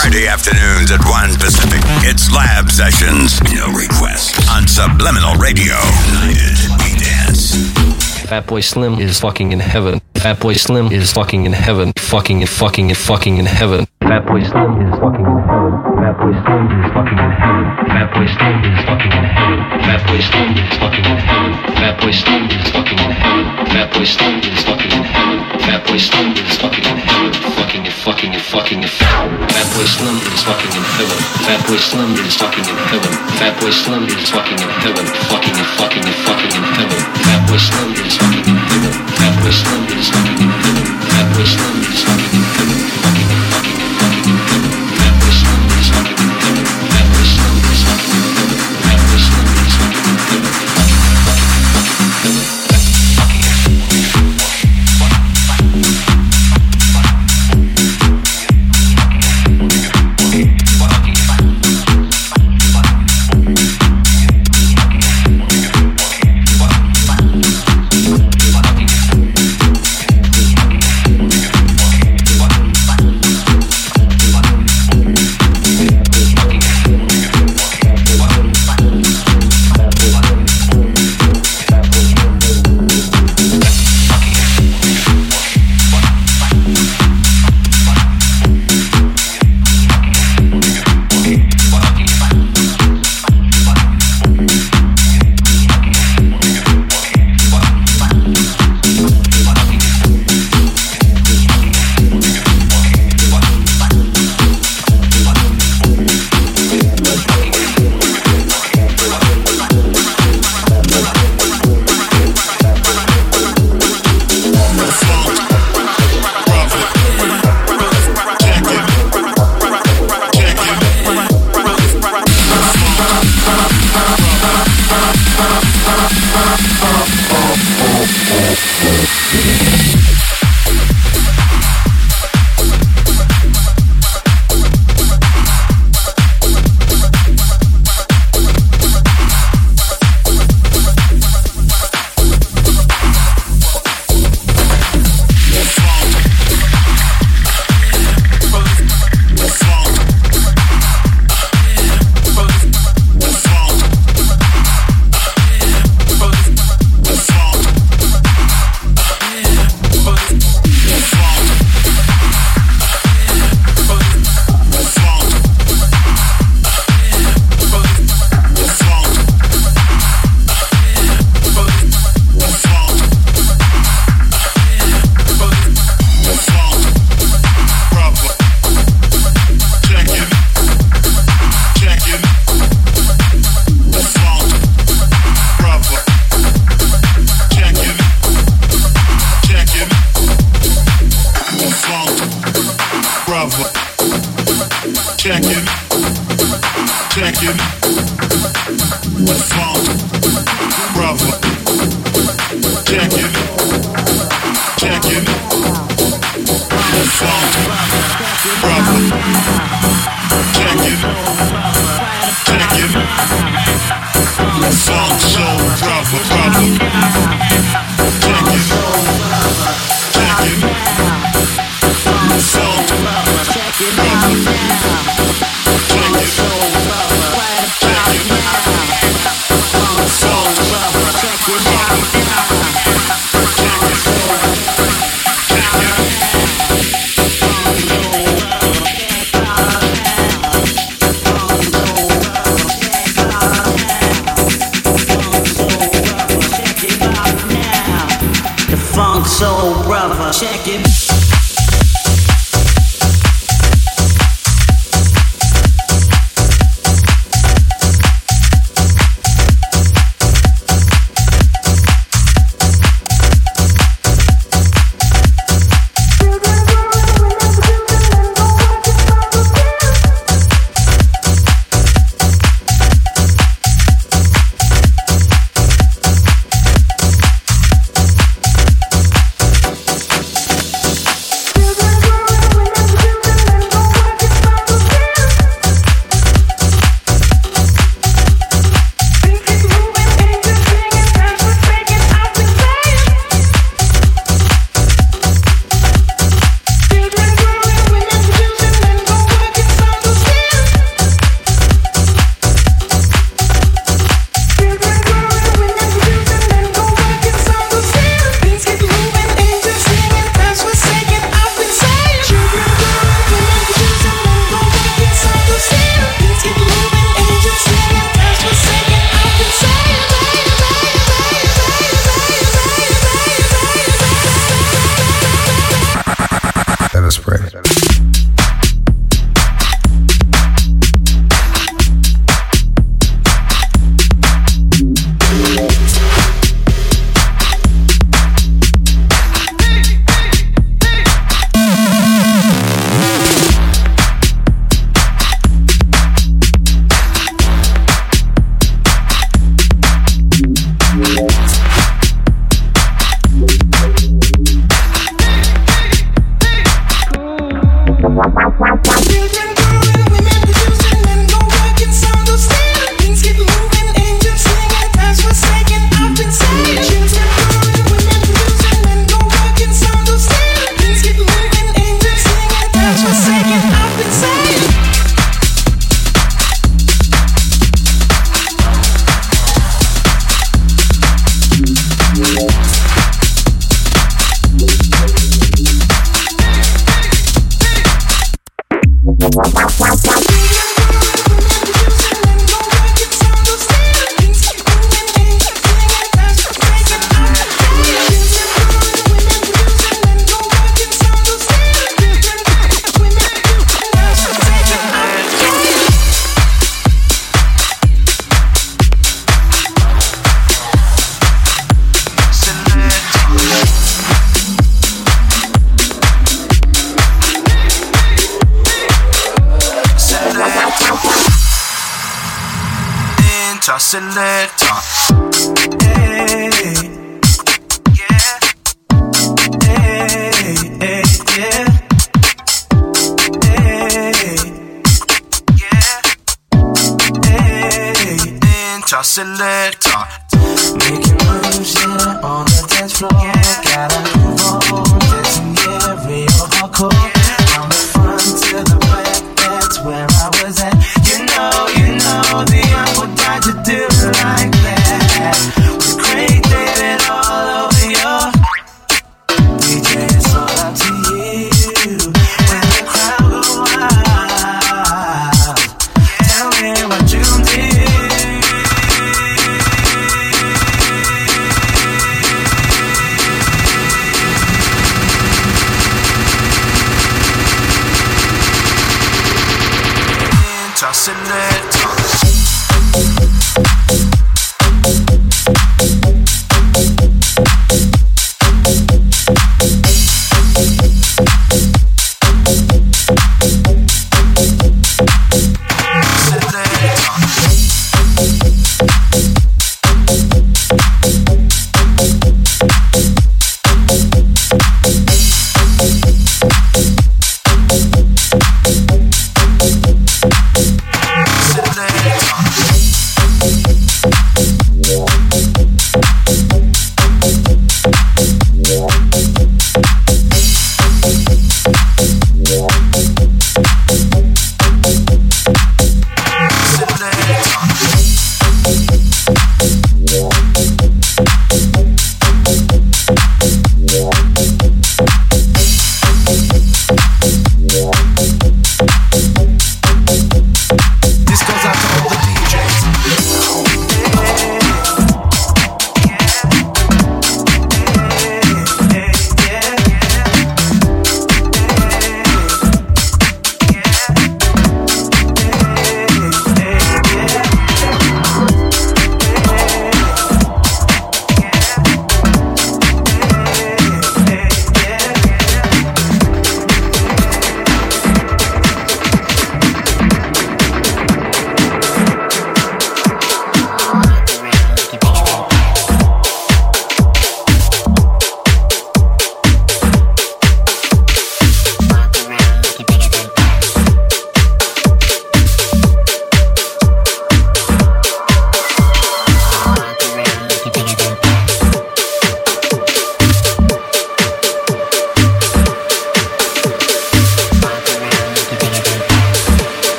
Friday afternoons at 1 Pacific. It's Lab Sessions. No requests. On Subliminal Radio. United We Dance. Fatboy Slim is fucking in heaven. Fatboy Slim is fucking in heaven. Fucking and fucking and fucking in heaven. Fatboy Slim is fucking in heaven. Fatboy Slim is fucking in heaven. Fatboy Slim is fucking in heaven. Fatboy Slim is fucking in heaven. Fatboy Slim is fucking in heaven. Fatboy Slim is fucking in heaven. Fatboy Slim is fucking in heaven. Fucking and fucking and fucking and Fatboy Slim is fucking in heaven. Fatboy Slim is fucking in heaven. Fatboy Slim is fucking in heaven. Fucking and fucking and fucking in heaven. Fatboy Slim is fucking in heaven. Fatboy Slim is fucking in heaven. Fatboy Slim is fucking in heaven.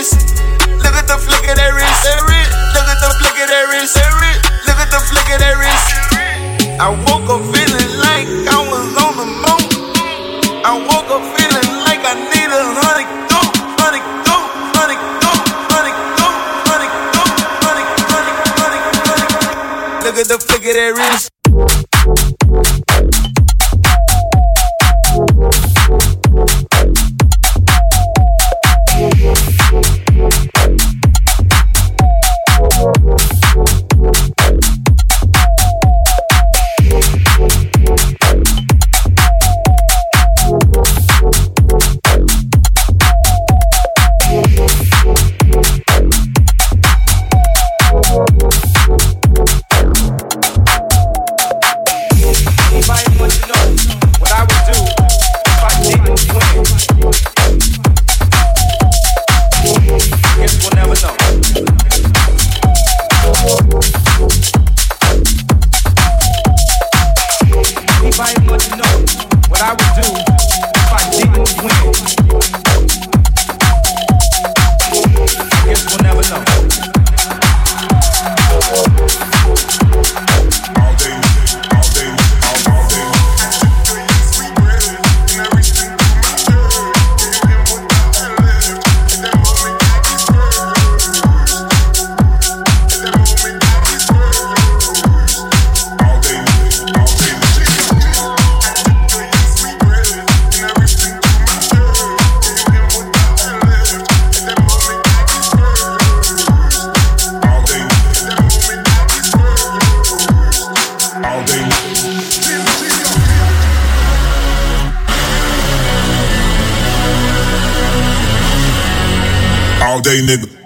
wrist. Look at the flick of that wrist. Look at the flick of that wrist. Look at the flick of that wrist. I woke up feeling like I was on the moon. I woke up feeling like I need a honey go, honey go, honey honey, honey, honey, honey. Look at the flick of that wrist. day, nigga.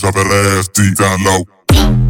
Drop that ass deep down low.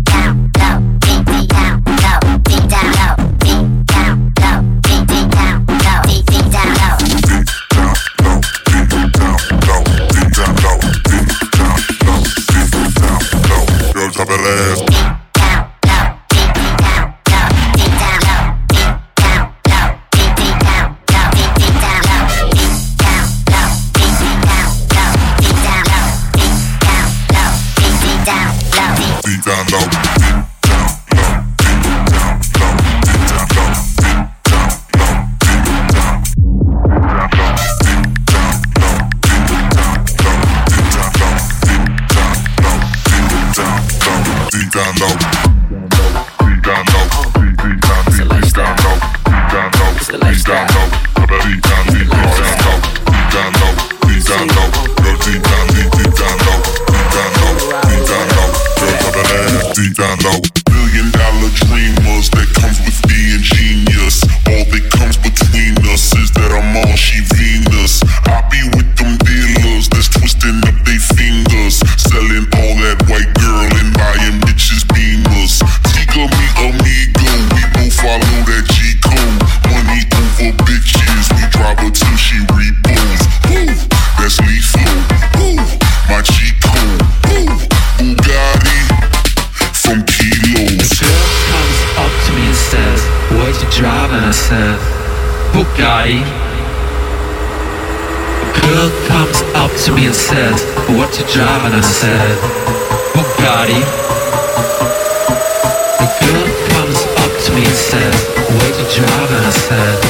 sad.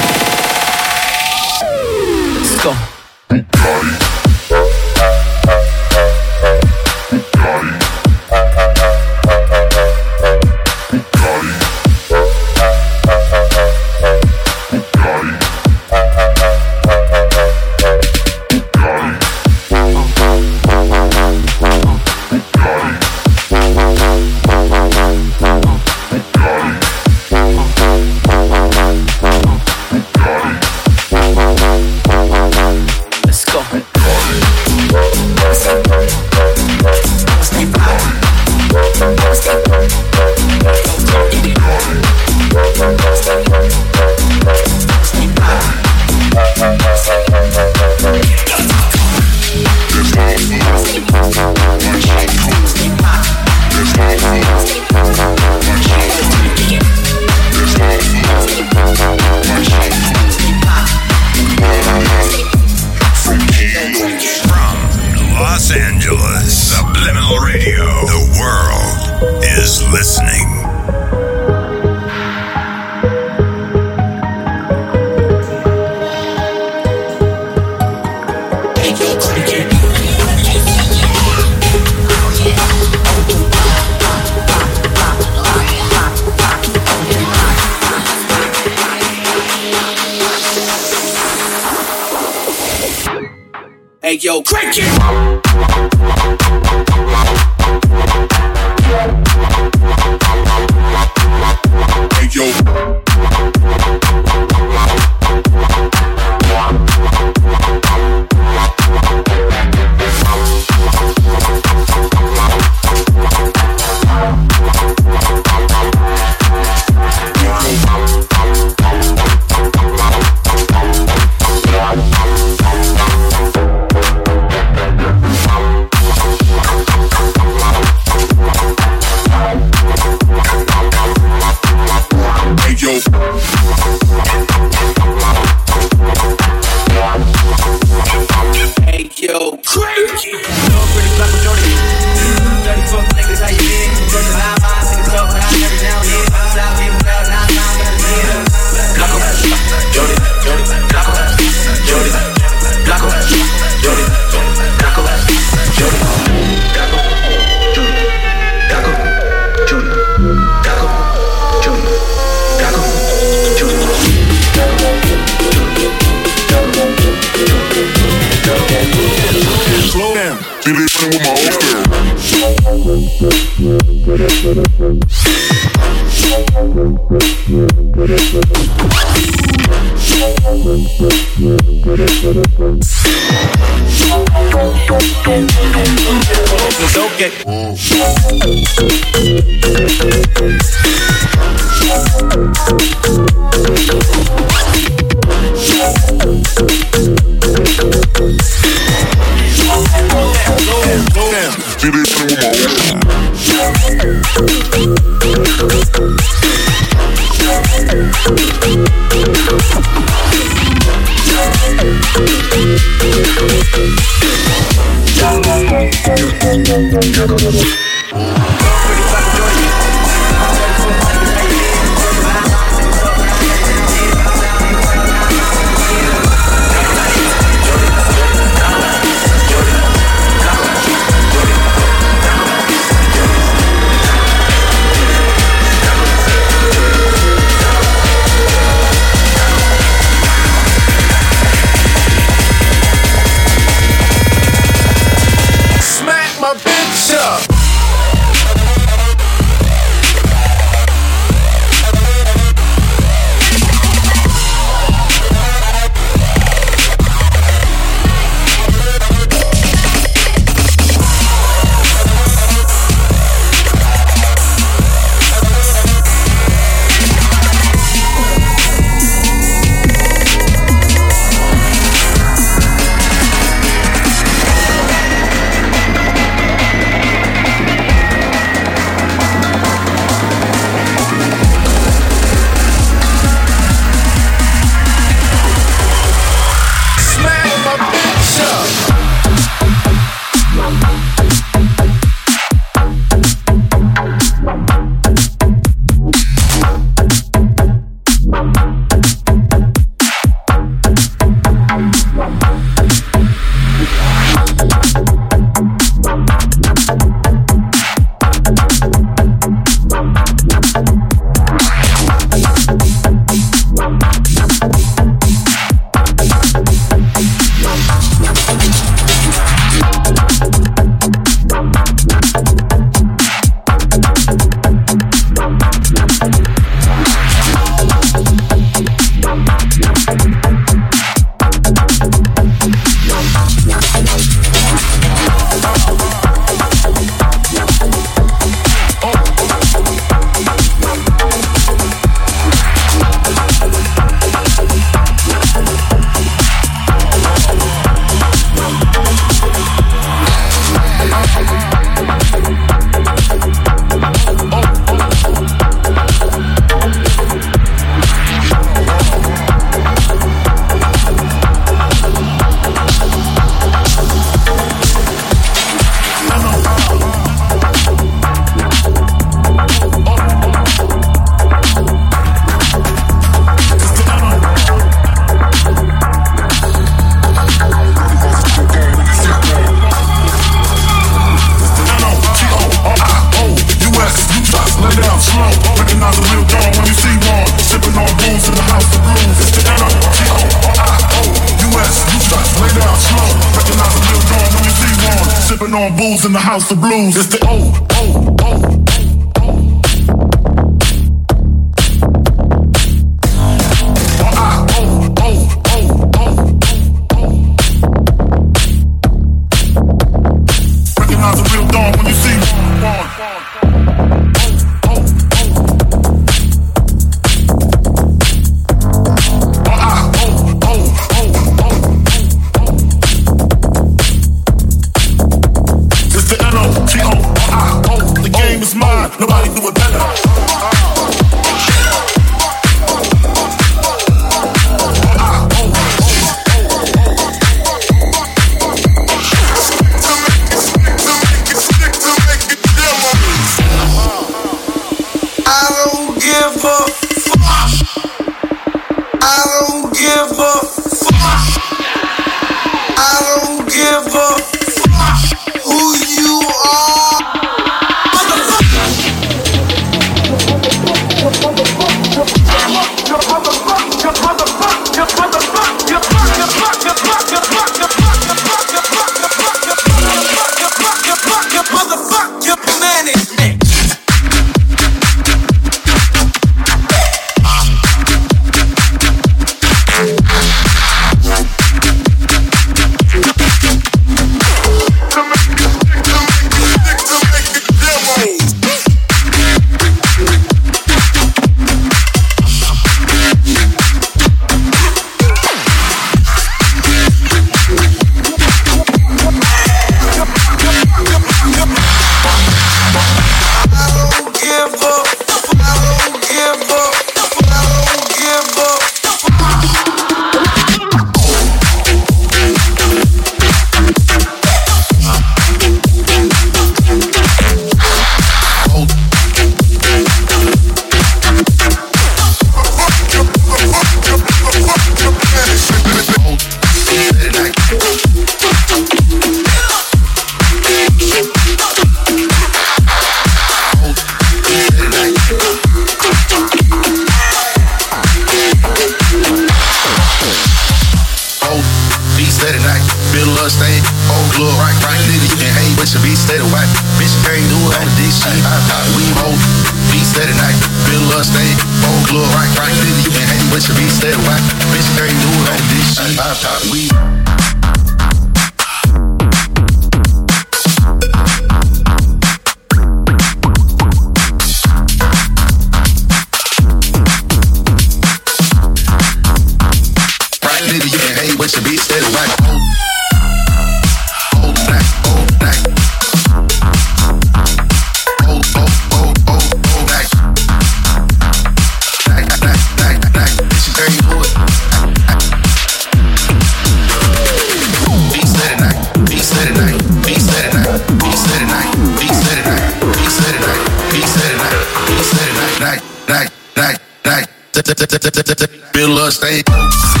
Bill of state.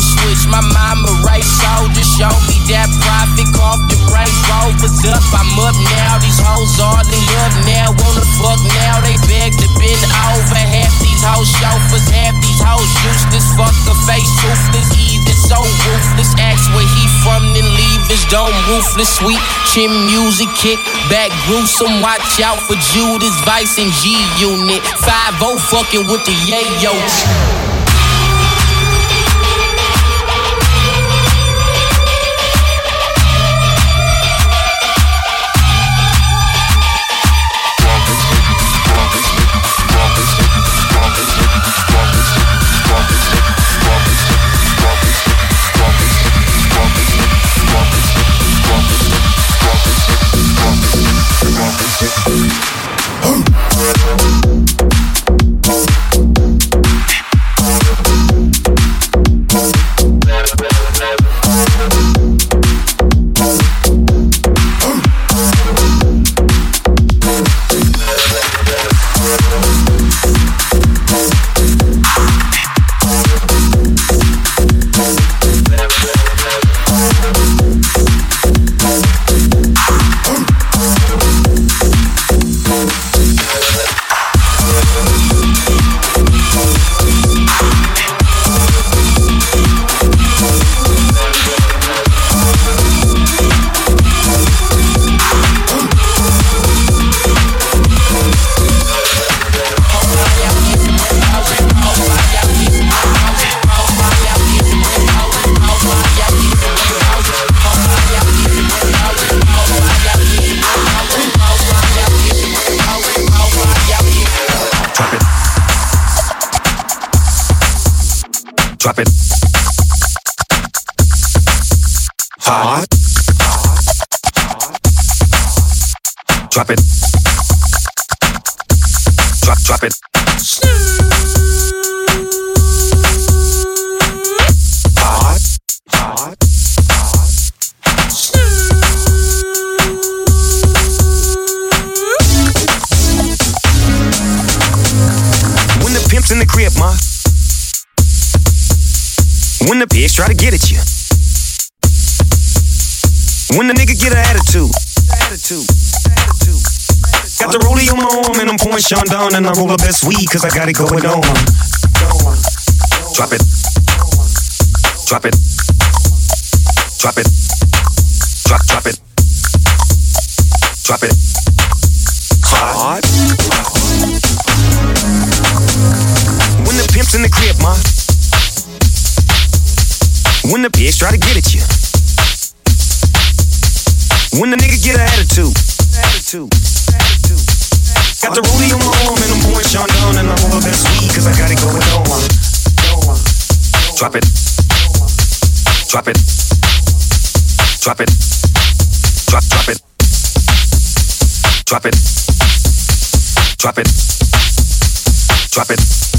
Switch my mind, my right shoulder. Show me that profit, cough the right rovers up. I'm up now, these hoes all in love now. Wanna fuck now, they beg to bend over. Half these hoes chauffeurs, half these hoes useless. Fuck a face, toothless, either so ruthless. Ask where he from, then leave his dome ruthless. Sweet chin music, kick back gruesome. Watch out for Judas Vice and G Unit. 5 fucking with the yayo. Drop it. Hard. Drop it. Drop, drop it. Hard. Hard. When the pimp's in the crib, ma. When the pigs try to get at you. When the nigga get an attitude. Attitude. Attitude. Got the rollie on my arm and I'm pouring Chandon and I roll the best weed cause I got it going on. Drop it. Drop it. Drop it. Drop, drop it. Drop it. Hard. When the pimp's in the crib, ma. When the pigs try to get at you. When the nigga get an attitude. Attitude. Attitude. Got the rollie on my arm and I'm pouring Sean and I roll the best weed cause I got it going on. Drop it. Drop it. Drop it. Drop, it, drop it. Drop it. Drop it. Drop it.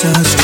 so strong.